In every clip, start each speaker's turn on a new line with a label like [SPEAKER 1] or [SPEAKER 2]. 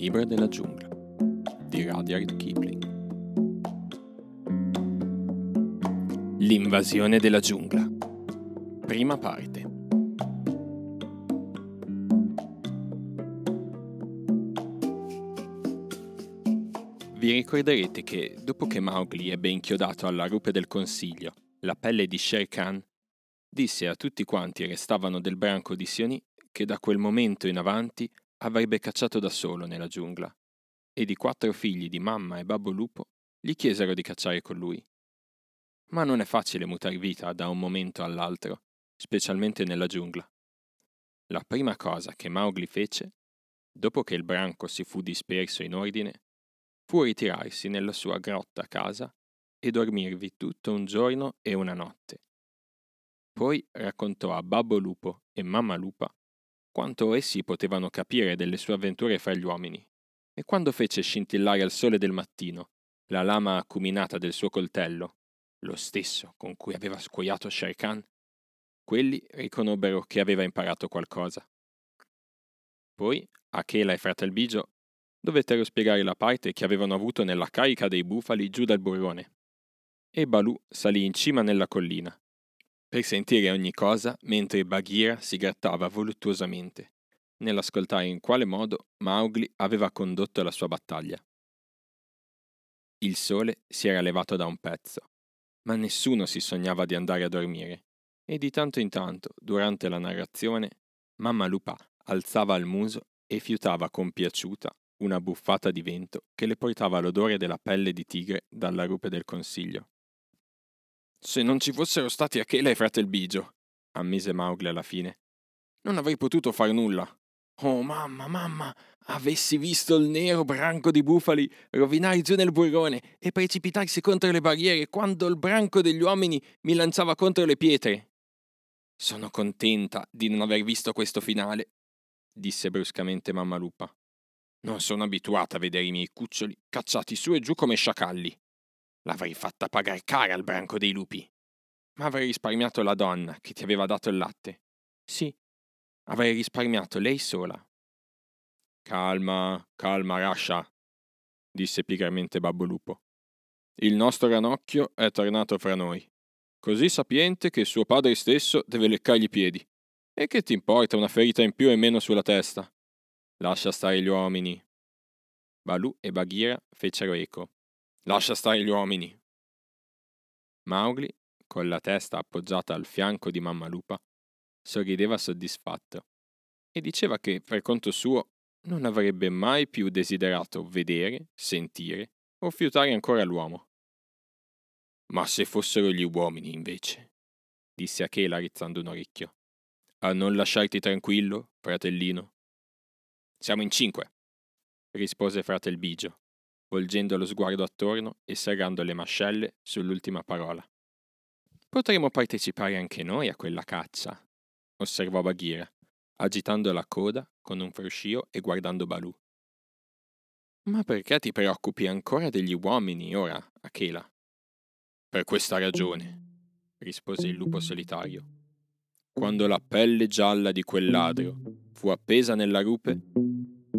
[SPEAKER 1] libro della giungla di Rudyard Kipling. L'invasione della giungla. Prima parte. Vi ricorderete che, dopo che Mowgli ebbe inchiodato alla rupe del consiglio la pelle di Shere Khan, disse a tutti quanti restavano del branco di Sioni che da quel momento in avanti avrebbe cacciato da solo nella giungla, e i quattro figli di mamma e babbo lupo gli chiesero di cacciare con lui. Ma non è facile mutar vita da un momento all'altro, specialmente nella giungla. La prima cosa che Mowgli fece, dopo che il branco si fu disperso in ordine, fu ritirarsi nella sua grotta a casa e dormirvi tutto un giorno e una notte. Poi raccontò a Babbo Lupo e Mamma Lupa quanto essi potevano capire delle sue avventure fra gli uomini, e quando fece scintillare al sole del mattino la lama acuminata del suo coltello, lo stesso con cui aveva scuoiato Shere Khan, quelli riconobbero che aveva imparato qualcosa. Poi Achela e Fratel Bigio dovettero spiegare la parte che avevano avuto nella carica dei bufali giù dal burrone. E Balù salì in cima nella collina, per sentire ogni cosa mentre Bagheera si grattava voluttuosamente, nell'ascoltare in quale modo Mowgli aveva condotto la sua battaglia. Il sole si era levato da un pezzo, ma nessuno si sognava di andare a dormire, e di tanto in tanto, durante la narrazione, Mamma Lupa alzava il muso e fiutava compiaciuta una buffata di vento che le portava l'odore della pelle di tigre dalla rupe del consiglio. Se non ci fossero stati Achela e Fratel Bigio, ammise Mowgli alla fine, non avrei potuto far nulla. Oh mamma, mamma, avessi visto il nero branco di bufali rovinare giù nel burrone e precipitarsi contro le barriere quando il branco degli uomini mi lanciava contro le pietre. Sono contenta di non aver visto questo finale, disse bruscamente mamma lupa. Non sono abituata a vedere i miei cuccioli cacciati su e giù come sciacalli. L'avrei fatta pagare cara al branco dei lupi. Ma avrei risparmiato la donna che ti aveva dato il latte. Sì, avrei risparmiato lei sola. Calma, calma, Rascia, disse pigramente Babbo Lupo. Il nostro ranocchio è tornato fra noi, così sapiente che suo padre stesso deve leccargli i piedi. E che ti importa una ferita in più e meno sulla testa? Lascia stare gli uomini. Balù e Bagheera fecero eco. Lascia stare gli uomini. Mowgli, con la testa appoggiata al fianco di Mamma Lupa, sorrideva soddisfatto e diceva che, per conto suo, non avrebbe mai più desiderato vedere, sentire o fiutare ancora l'uomo. Ma se fossero gli uomini, invece, disse Achela rizzando un orecchio, a non lasciarti tranquillo, fratellino? Siamo in cinque, rispose fratel Bigio, volgendo lo sguardo attorno e serrando le mascelle sull'ultima parola. Potremmo partecipare anche noi a quella caccia, osservò Bagheera, agitando la coda con un fruscio e guardando Balù. Ma perché ti preoccupi ancora degli uomini ora, Achela? Per questa ragione, rispose il lupo solitario. Quando la pelle gialla di quel ladro fu appesa nella rupe,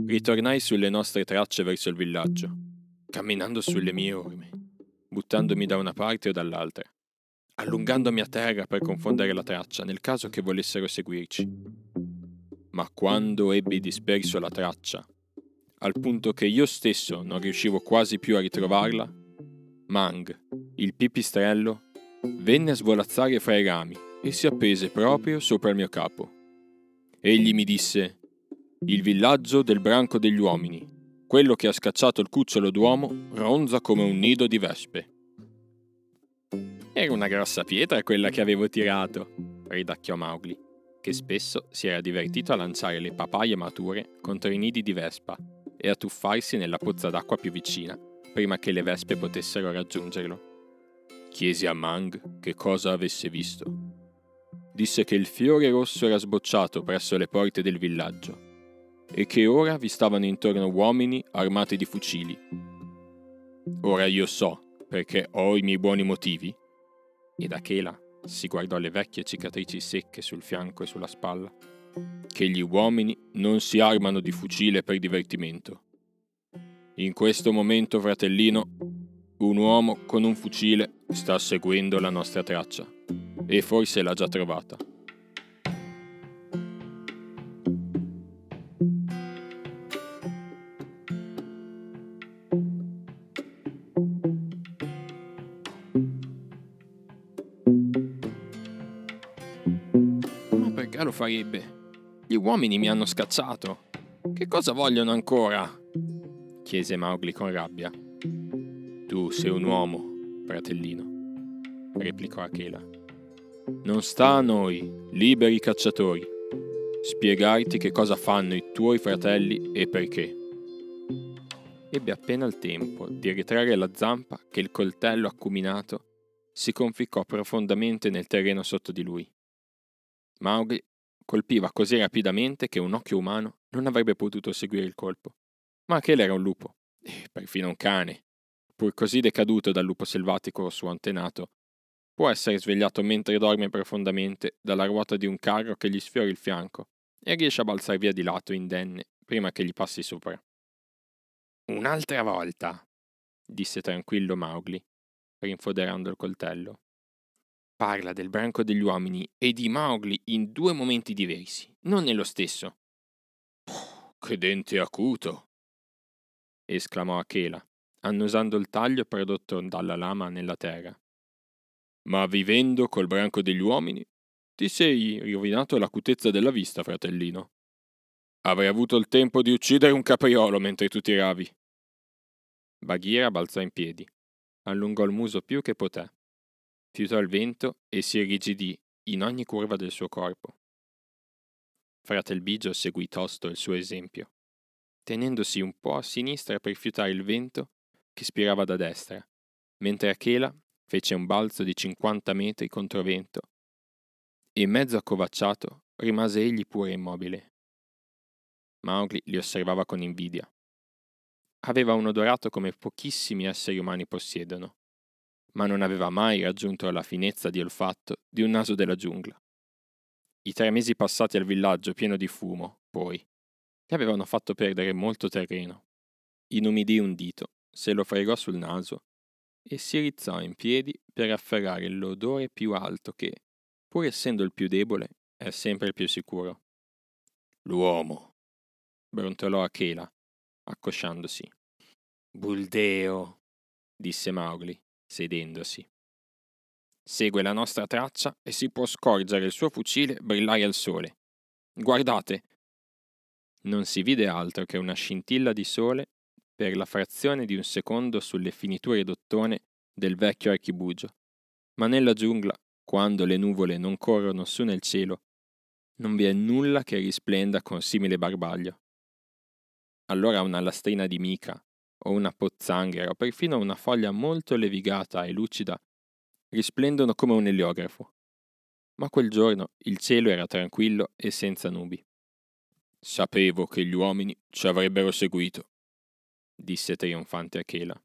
[SPEAKER 1] ritornai sulle nostre tracce verso il villaggio camminando sulle mie orme, buttandomi da una parte o dall'altra, allungandomi a terra per confondere la traccia nel caso che volessero seguirci. Ma quando ebbi disperso la traccia, al punto che io stesso non riuscivo quasi più a ritrovarla, Mang, il pipistrello, venne a svolazzare fra i rami e si appese proprio sopra il mio capo. Egli mi disse, il villaggio del branco degli uomini, quello che ha scacciato il cucciolo d'uomo ronza come un nido di vespe. Era una grossa pietra quella che avevo tirato, ridacchiò Mowgli, che spesso si era divertito a lanciare le papaie mature contro i nidi di vespa e a tuffarsi nella pozza d'acqua più vicina, prima che le vespe potessero raggiungerlo. Chiesi a Mang che cosa avesse visto. Disse che il fiore rosso era sbocciato presso le porte del villaggio e che ora vi stavano intorno uomini armati di fucili. Ora io so, perché ho i miei buoni motivi. Ed Achela si guardò le vecchie cicatrici secche sul fianco e sulla spalla, che gli uomini non si armano di fucile per divertimento, In questo momento, fratellino, un uomo con un fucile sta seguendo la nostra traccia e forse l'ha già trovata. Lo farebbe? Gli uomini mi hanno scacciato. Che cosa vogliono ancora? chiese Mowgli con rabbia. Tu sei un uomo, fratellino, replicò Akela. Non sta a noi, liberi cacciatori, spiegarti che cosa fanno i tuoi fratelli e perché. Ebbe appena il tempo di ritrarre la zampa che il coltello acuminato si conficcò profondamente nel terreno sotto di lui. Mowgli colpiva così rapidamente che un occhio umano non avrebbe potuto seguire il colpo. Ma Akela era un lupo, e perfino un cane, pur così decaduto dal lupo selvatico suo antenato, può essere svegliato mentre dorme profondamente dalla ruota di un carro che gli sfiora il fianco e riesce a balzare via di lato indenne prima che gli passi sopra. Un'altra volta, disse tranquillo Mowgli, rinfoderando il coltello. Parla del branco degli uomini e di Mowgli in due momenti diversi, non nello stesso. Che dente acuto! esclamò Akela, annusando il taglio prodotto dalla lama nella terra. Ma vivendo col branco degli uomini, ti sei rovinato l'acutezza della vista, fratellino. Avrei avuto il tempo di uccidere un capriolo mentre tu tiravi. Bagheera balzò in piedi, allungò il muso più che poté, fiutò il vento e si irrigidì in ogni curva del suo corpo. Fratelbigio seguì tosto il suo esempio tenendosi un po' a sinistra per fiutare il vento che spirava da destra, mentre Achela fece un balzo di 50 metri contro vento e mezzo accovacciato rimase egli pure immobile. Mowgli li osservava con invidia. Aveva un odorato come pochissimi esseri umani possiedono, ma non aveva mai raggiunto la finezza di olfatto di un naso della giungla. I tre mesi passati al villaggio pieno di fumo, poi, gli avevano fatto perdere molto terreno. Inumidì un dito, se lo fregò sul naso e si rizzò in piedi per afferrare l'odore più alto che, pur essendo il più debole, è sempre il più sicuro. L'uomo, brontolò Achela, accosciandosi. Buldeo, disse Mowgli, sedendosi. Segue la nostra traccia e si può scorgere il suo fucile brillare al sole. Guardate, non si vide altro che una scintilla di sole per la frazione di un secondo sulle finiture d'ottone del vecchio archibugio. Ma nella giungla, quando le nuvole non corrono su nel cielo, non vi è nulla che risplenda con simile barbaglio. Allora una lastrina di mica, o una pozzanghera, o perfino una foglia molto levigata e lucida, risplendono come un eliografo. Ma quel giorno il cielo era tranquillo e senza nubi. Sapevo che gli uomini ci avrebbero seguito, disse trionfante Achela.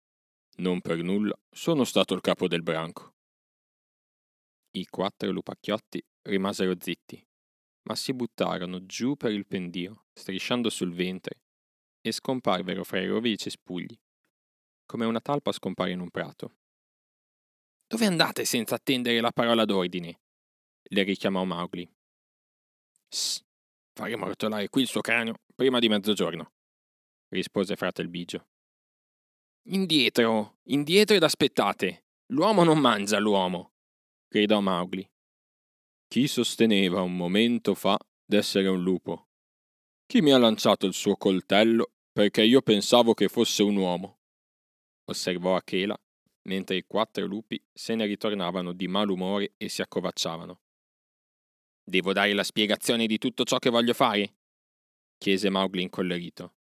[SPEAKER 1] Non per nulla sono stato il capo del branco. I quattro lupacchiotti rimasero zitti, ma si buttarono giù per il pendio, strisciando sul ventre, e scomparvero fra i rovi e i cespugli, come una talpa scompare in un prato. Dove andate senza attendere la parola d'ordine? le richiamò Mowgli. Sss, Faremo rotolare qui il suo cranio prima di mezzogiorno, rispose frate Bigio. Indietro, indietro ed aspettate. L'uomo non mangia l'uomo, gridò Mowgli. Chi sosteneva un momento fa d'essere un lupo? Chi mi ha lanciato il suo coltello perché io pensavo che fosse un uomo? osservò Achela, mentre i quattro lupi se ne ritornavano di malumore e si accovacciavano. Devo dare la spiegazione di tutto ciò che voglio fare? chiese Mowgli incollerito.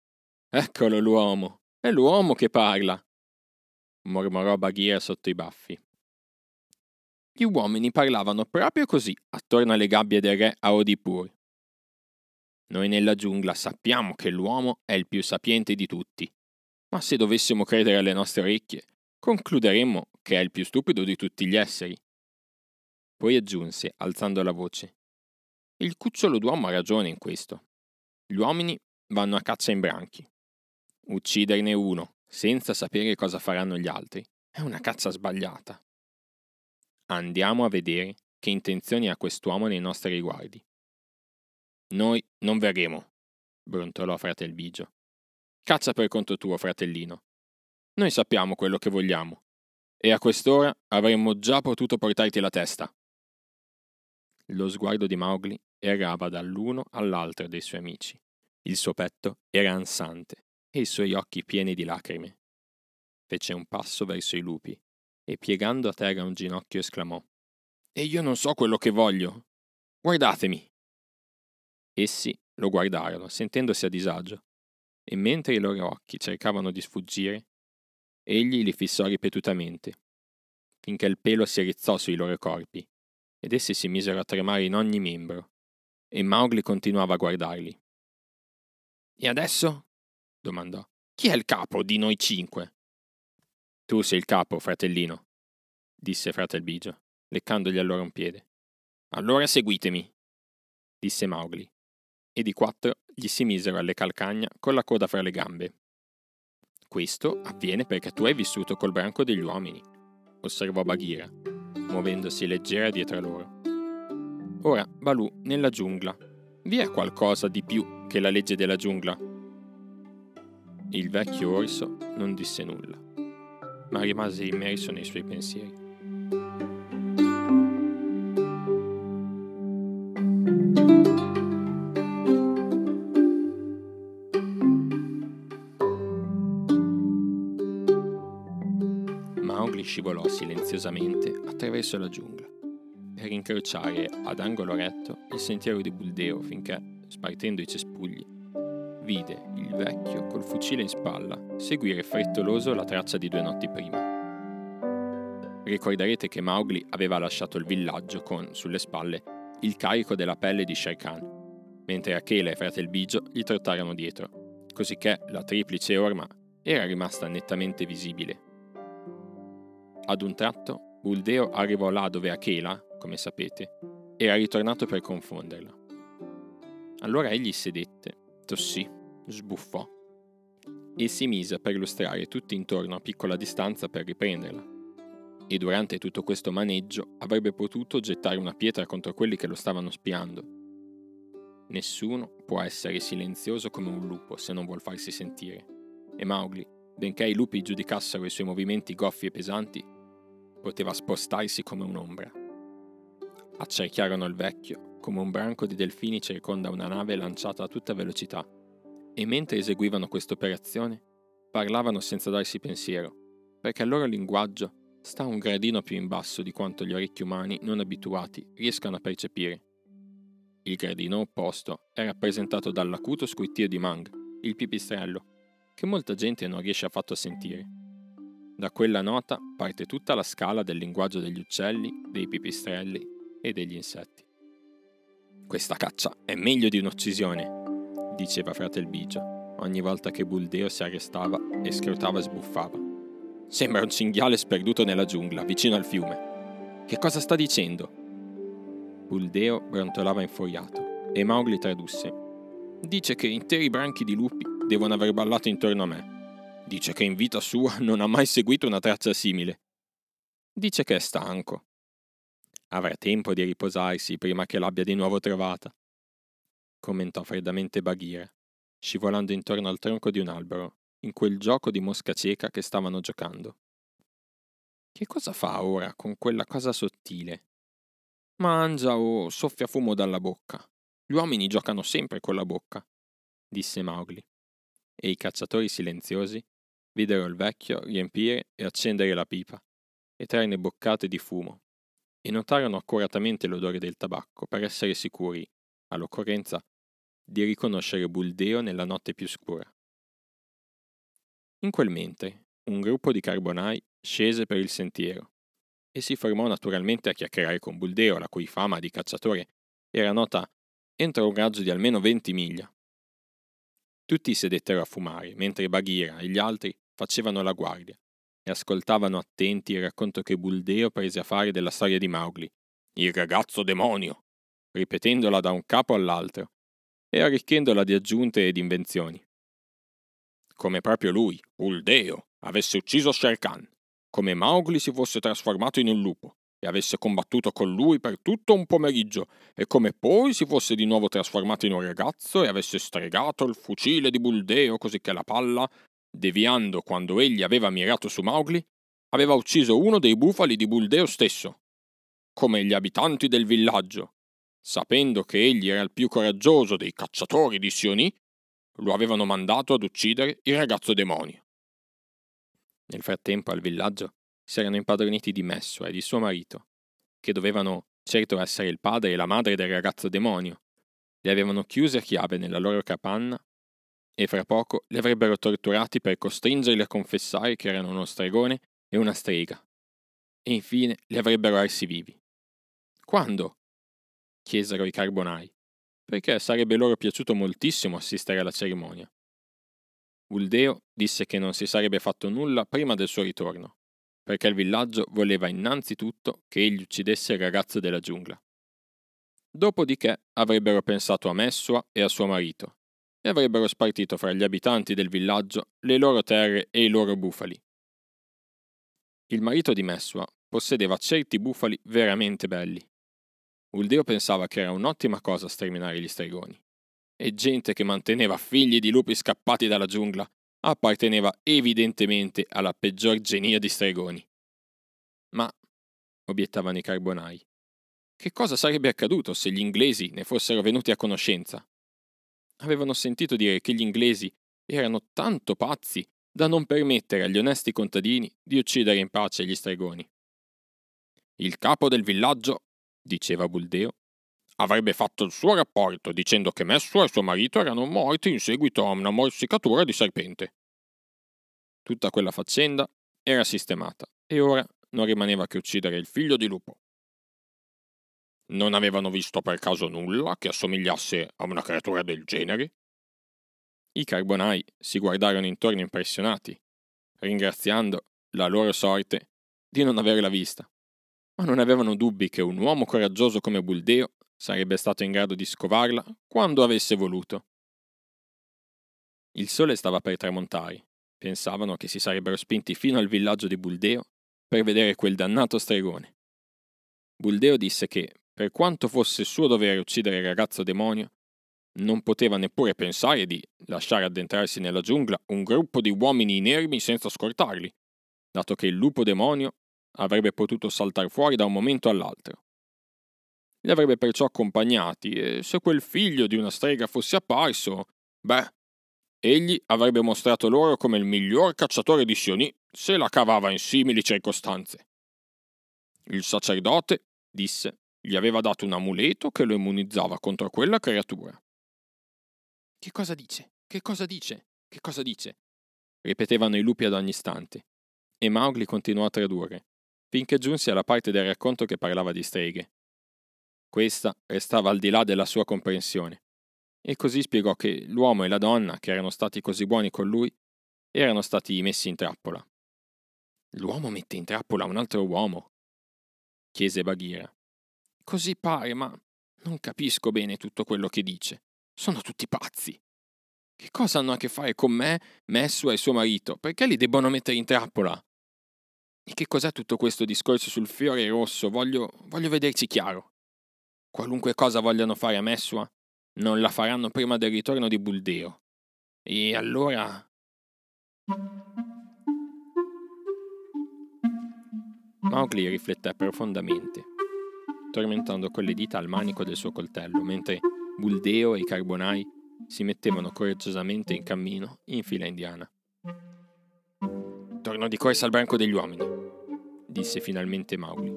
[SPEAKER 1] Eccolo l'uomo, è l'uomo che parla, mormorò Bagheera sotto i baffi. Gli uomini parlavano proprio così, attorno alle gabbie del re a Odipur. Noi nella giungla sappiamo che l'uomo è il più sapiente di tutti, ma se dovessimo credere alle nostre orecchie, concluderemmo che è il più stupido di tutti gli esseri. Poi aggiunse, alzando la voce. Il cucciolo d'uomo ha ragione in questo. Gli uomini vanno a caccia in branchi. Ucciderne uno, senza sapere cosa faranno gli altri, è una caccia sbagliata. Andiamo a vedere che intenzioni ha quest'uomo nei nostri riguardi. Noi non verremo, brontolò fratel Bigio. Caccia per conto tuo, fratellino. Noi sappiamo quello che vogliamo, e a quest'ora avremmo già potuto portarti la testa. Lo sguardo di Mowgli errava dall'uno all'altro dei suoi amici. Il suo petto era ansante e i suoi occhi pieni di lacrime. Fece un passo verso i lupi e piegando a terra un ginocchio esclamò E io non so quello che voglio. Guardatemi. Essi lo guardarono, sentendosi a disagio, e mentre i loro occhi cercavano di sfuggire, egli li fissò ripetutamente, finché il pelo si rizzò sui loro corpi, ed essi si misero a tremare in ogni membro, e Mowgli continuava a guardarli. E adesso? domandò. Chi è il capo di noi cinque? Tu sei il capo, fratellino, disse fratel Bigio, leccandogli allora un piede. Allora seguitemi, disse Mowgli, e di quattro gli si misero alle calcagna con la coda fra le gambe. Questo avviene perché tu hai vissuto col branco degli uomini, osservò Bagheera, muovendosi leggera dietro loro. Ora, Balù, nella giungla, vi è qualcosa di più che la legge della giungla? Il vecchio orso non disse nulla ma rimase immerso nei suoi pensieri. Scivolò silenziosamente attraverso la giungla per incrociare ad angolo retto il sentiero di Buldeo finché, spartendo i cespugli, vide il vecchio col fucile in spalla seguire frettoloso la traccia di due notti prima. Ricorderete che Mowgli aveva lasciato il villaggio con, sulle spalle, il carico della pelle di Shere Khan, mentre Akela e Fratel Bigio gli trottarono dietro, cosicché la triplice orma era rimasta nettamente visibile. Ad un tratto, Buldeo arrivò là dove Akela, come sapete, era ritornato per confonderla. Allora egli sedette tossì, sbuffò e si mise a perlustrare tutto intorno a piccola distanza per riprenderla. E durante tutto questo maneggio avrebbe potuto gettare una pietra contro quelli che lo stavano spiando. Nessuno può essere silenzioso come un lupo se non vuol farsi sentire. E Mowgli, benché i lupi giudicassero i suoi movimenti goffi e pesanti, poteva spostarsi come un'ombra. Accerchiarono il vecchio come un branco di delfini circonda una nave lanciata a tutta velocità, e mentre eseguivano questa operazione, parlavano senza darsi pensiero, perché il loro linguaggio sta un gradino più in basso di quanto gli orecchi umani non abituati riescano a percepire. Il gradino opposto è rappresentato dall'acuto squittio di Mang, il pipistrello, che molta gente non riesce affatto a sentire. Da quella nota parte tutta la scala del linguaggio degli uccelli, dei pipistrelli e degli insetti. Questa caccia è meglio di un'uccisione, diceva fratel Bigio, ogni volta che Buldeo si arrestava e scrutava e sbuffava. Sembra un cinghiale sperduto nella giungla, vicino al fiume. Che cosa sta dicendo? Buldeo brontolava infuriato e Mowgli tradusse. Dice che interi branchi di lupi devono aver ballato intorno a me. Dice che in vita sua non ha mai seguito una traccia simile. Dice che è stanco, Avrà tempo di riposarsi prima che l'abbia di nuovo trovata, commentò freddamente Bagheera, scivolando intorno al tronco di un albero, in quel gioco di mosca cieca che stavano giocando. Che cosa fa ora con quella cosa sottile? Mangia o soffia fumo dalla bocca. Gli uomini giocano sempre con la bocca, disse Mowgli. E i cacciatori silenziosi videro il vecchio riempire e accendere la pipa e trarne boccate di fumo e notarono accuratamente l'odore del tabacco per essere sicuri, all'occorrenza, di riconoscere Buldeo nella notte più scura. In quel mentre, un gruppo di carbonai scese per il sentiero e si fermò naturalmente a chiacchierare con Buldeo, la cui fama di cacciatore era nota entro un raggio di almeno 20 miglia. Tutti sedettero a fumare, mentre Bagheera e gli altri facevano la guardia, e ascoltavano attenti il racconto che Buldeo prese a fare della storia di Mowgli. Il ragazzo demonio! ripetendola da un capo all'altro e arricchendola di aggiunte ed invenzioni. come proprio lui, Uldeo, avesse ucciso Sher Khan, come Mowgli si fosse trasformato in un lupo e avesse combattuto con lui per tutto un pomeriggio, e come poi si fosse di nuovo trasformato in un ragazzo e avesse stregato il fucile di Buldeo così che la palla, deviando quando egli aveva mirato su Mowgli, aveva ucciso uno dei bufali di Buldeo stesso, come gli abitanti del villaggio, sapendo che egli era il più coraggioso dei cacciatori di Sioni, lo avevano mandato ad uccidere il ragazzo demonio. Nel frattempo al villaggio si erano impadroniti di Messua e di suo marito, che dovevano certo essere il padre e la madre del ragazzo demonio. Li avevano chiusi a chiave nella loro capanna e fra poco li avrebbero torturati per costringerli a confessare che erano uno stregone e una strega. E infine li avrebbero arsi vivi. Quando? chiesero i carbonai, perché sarebbe loro piaciuto moltissimo assistere alla cerimonia. Uldeo disse che non si sarebbe fatto nulla prima del suo ritorno, perché il villaggio voleva innanzitutto che egli uccidesse il ragazzo della giungla. Dopodiché avrebbero pensato a Messua e a suo marito, e avrebbero spartito fra gli abitanti del villaggio le loro terre e i loro bufali. Il marito di Messua possedeva certi bufali veramente belli. Uldeo pensava che era un'ottima cosa sterminare gli stregoni e gente che manteneva figli di lupi scappati dalla giungla apparteneva evidentemente alla peggior genia di stregoni. Ma, obiettavano i carbonai, che cosa sarebbe accaduto se gli inglesi ne fossero venuti a conoscenza? Avevano sentito dire che gli inglesi erano tanto pazzi da non permettere agli onesti contadini di uccidere in pace gli stregoni. Il capo del villaggio, diceva Buldeo, avrebbe fatto il suo rapporto dicendo che Messo e suo marito erano morti in seguito a una morsicatura di serpente. Tutta quella faccenda era sistemata e ora non rimaneva che uccidere il figlio di lupo. Non avevano visto per caso nulla che assomigliasse a una creatura del genere? I carbonai si guardarono intorno impressionati, ringraziando la loro sorte di non averla vista, ma non avevano dubbi che un uomo coraggioso come Buldeo sarebbe stato in grado di scovarla quando avesse voluto. Il sole stava per tramontare. Pensavano che si sarebbero spinti fino al villaggio di Buldeo per vedere quel dannato stregone. Buldeo disse che, per quanto fosse suo dovere uccidere il ragazzo demonio, non poteva neppure pensare di lasciare addentrarsi nella giungla un gruppo di uomini inermi senza scortarli, dato che il lupo demonio avrebbe potuto saltare fuori da un momento all'altro. Li avrebbe perciò accompagnati e se quel figlio di una strega fosse apparso, beh, egli avrebbe mostrato loro come il miglior cacciatore di Sioni se la cavava in simili circostanze. Il sacerdote, disse, gli aveva dato un amuleto che lo immunizzava contro quella creatura. Che cosa dice? Che cosa dice? Che cosa dice? ripetevano i lupi ad ogni istante. E Mowgli continuò a tradurre, finché giunse alla parte del racconto che parlava di streghe. Questa restava al di là della sua comprensione. E così spiegò che l'uomo e la donna, che erano stati così buoni con lui, erano stati messi in trappola. L'uomo mette in trappola un altro uomo? chiese Bagheera. Così pare, ma non capisco bene tutto quello che dice. Sono tutti pazzi. Che cosa hanno a che fare con me, Messua e suo marito? Perché li debbono mettere in trappola? E che cos'è tutto questo discorso sul fiore rosso? Voglio, voglio vederci chiaro. Qualunque cosa vogliano fare a Messua, non la faranno prima del ritorno di Buldeo. E allora... Mowgli rifletté profondamente, tormentando con le dita al manico del suo coltello, mentre Buldeo e i carbonai si mettevano coraggiosamente in cammino in fila indiana. Torno di corsa al branco degli uomini, disse finalmente Mowgli.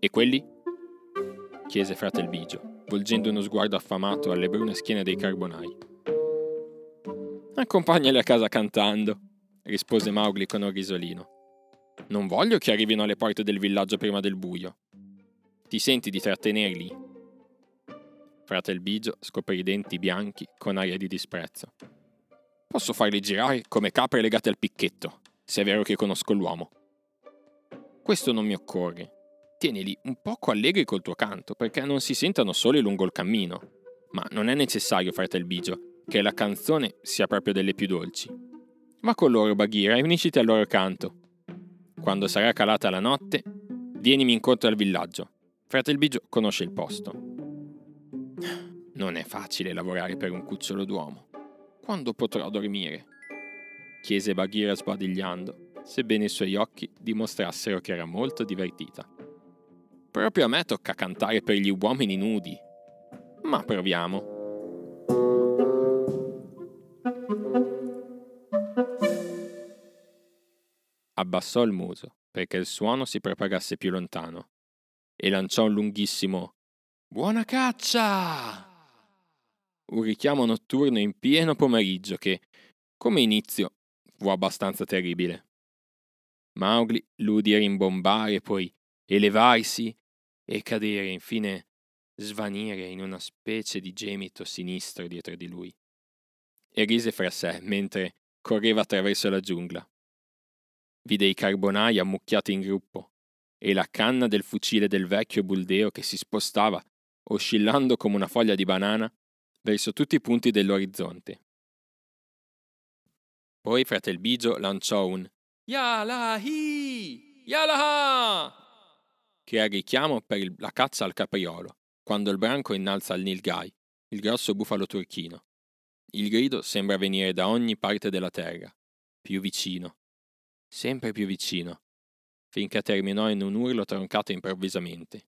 [SPEAKER 1] E quelli? chiese frate il Bigio, volgendo uno sguardo affamato alle brune schiene dei carbonai. Accompagnali a casa cantando, rispose Mowgli con un risolino. Non voglio che arrivino alle porte del villaggio prima del buio. Ti senti di trattenerli? Frate il Bigio scoprì i denti bianchi con aria di disprezzo. Posso farli girare come capre legate al picchetto, se è vero che conosco l'uomo. Questo non mi occorre, tienili un poco allegri col tuo canto, perché non si sentano soli lungo il cammino. Ma non è necessario, fratello Bigio, che la canzone sia proprio delle più dolci. Ma con loro, Bagheera, e unisciti al loro canto. Quando sarà calata la notte, vienimi incontro al villaggio. Fratel Bigio conosce il posto. Non è facile lavorare per un cucciolo d'uomo. Quando potrò dormire? chiese Bagheera sbadigliando, sebbene i suoi occhi dimostrassero che era molto divertita. Proprio a me tocca cantare per gli uomini nudi. Ma proviamo. Abbassò il muso perché il suono si propagasse più lontano e lanciò un lunghissimo Buona caccia! Un richiamo notturno in pieno pomeriggio che, come inizio, fu abbastanza terribile. Mowgli l'udì rimbombare, poi elevarsi e cadere, infine svanire in una specie di gemito sinistro dietro di lui. E rise fra sé mentre correva attraverso la giungla. Vide i carbonai ammucchiati in gruppo e la canna del fucile del vecchio buldeo che si spostava, oscillando come una foglia di banana, verso tutti i punti dell'orizzonte. Poi Fratel Bigio lanciò un Yalahi! Yalaha! che è il richiamo per la caccia al capriolo, quando il branco innalza il Nilgai, il grosso bufalo turchino. Il grido sembra venire da ogni parte della terra, più vicino, sempre più vicino, finché terminò in un urlo troncato improvvisamente.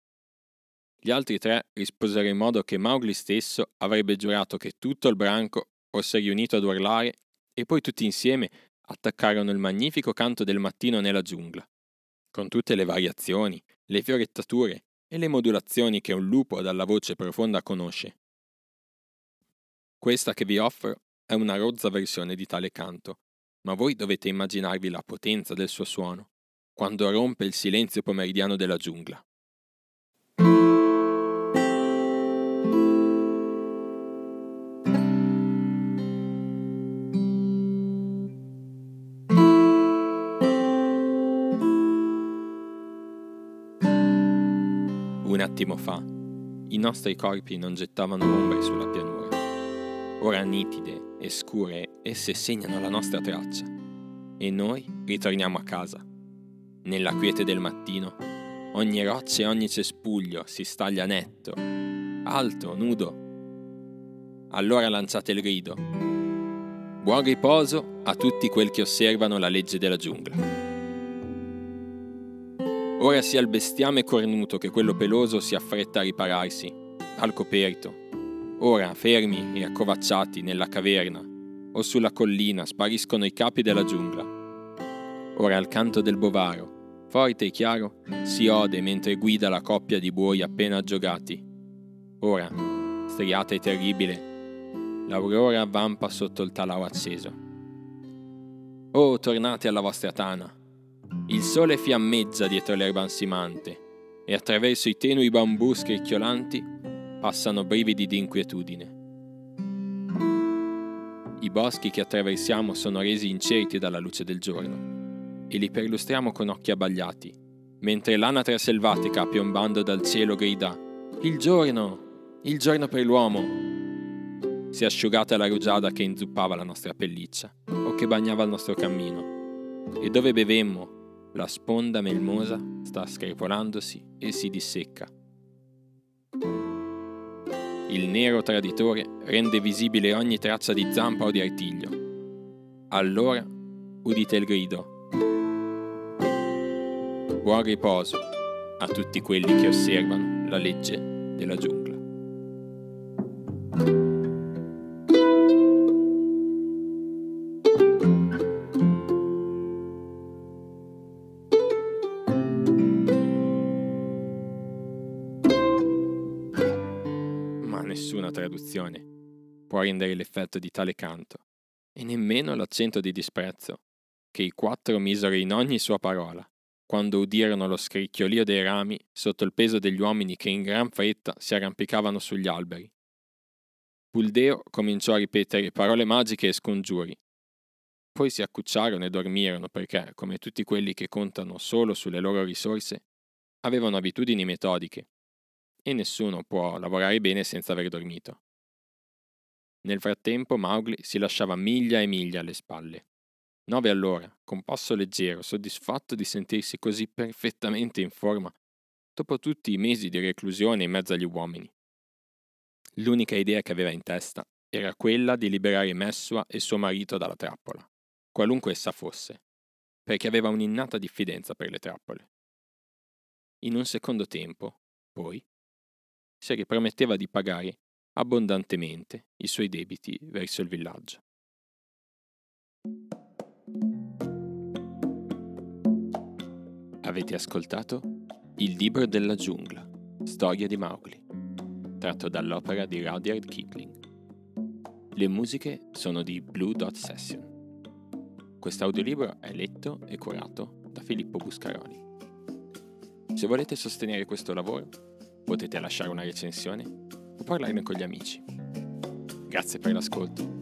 [SPEAKER 1] Gli altri tre risposero in modo che Mowgli stesso avrebbe giurato che tutto il branco fosse riunito ad urlare e poi tutti insieme attaccarono il magnifico canto del mattino nella giungla, con tutte le variazioni, le fiorettature e le modulazioni che un lupo dalla voce profonda conosce. Questa che vi offro è una rozza versione di tale canto, ma voi dovete immaginarvi la potenza del suo suono, quando rompe il silenzio pomeridiano della giungla. Un attimo fa, i nostri corpi non gettavano ombre sulla pianura. Ora nitide e scure, esse segnano la nostra traccia. E noi ritorniamo a casa. Nella quiete del mattino, ogni roccia e ogni cespuglio si staglia netto, alto, nudo. Allora lanciate il grido. Buon riposo a tutti quelli che osservano la legge della giungla. Ora sia il bestiame cornuto che quello peloso si affretta a ripararsi, al coperto. Ora, fermi e accovacciati nella caverna o sulla collina, spariscono i capi della giungla. Ora al canto del bovaro, forte e chiaro, si ode mentre guida la coppia di buoi appena aggiogati. Ora, striata e terribile, l'aurora avvampa sotto il talao acceso. Oh, tornate alla vostra tana, il sole fiammeggia dietro l'erba ansimante e attraverso i tenui bambù scricchiolanti passano brividi di inquietudine. I boschi che attraversiamo sono resi incerti dalla luce del giorno e li perlustriamo con occhi abbagliati, mentre l'anatra selvatica piombando dal cielo grida Il giorno! Il giorno per l'uomo! Si è asciugata la rugiada che inzuppava la nostra pelliccia o che bagnava il nostro cammino. E dove bevemmo, la sponda melmosa sta screpolandosi e si dissecca. Il nero traditore rende visibile ogni traccia di zampa o di artiglio. Allora udite il grido. Buon riposo a tutti quelli che osservano la legge della giungla. traduzione può rendere l'effetto di tale canto, e nemmeno l'accento di disprezzo, che i quattro misero in ogni sua parola, quando udirono lo scricchiolio dei rami sotto il peso degli uomini che in gran fretta si arrampicavano sugli alberi. Buldeo cominciò a ripetere parole magiche e scongiuri. Poi si accucciarono e dormirono perché, come tutti quelli che contano solo sulle loro risorse, avevano abitudini metodiche e nessuno può lavorare bene senza aver dormito. Nel frattempo Mowgli si lasciava miglia e miglia alle spalle. Nove all'ora, con passo leggero, soddisfatto di sentirsi così perfettamente in forma, dopo tutti i mesi di reclusione in mezzo agli uomini. L'unica idea che aveva in testa era quella di liberare Messua e suo marito dalla trappola, qualunque essa fosse, perché aveva un'innata diffidenza per le trappole. In un secondo tempo, poi, si riprometteva di pagare abbondantemente i suoi debiti verso il villaggio. Avete ascoltato Il libro della giungla, storia di Mowgli, tratto dall'opera di Rudyard Kipling. Le musiche sono di Blue Dot Session. Questo audiolibro è letto e curato da Filippo Buscaroli. Se volete sostenere questo lavoro, potete lasciare una recensione o parlarne con gli amici. Grazie per l'ascolto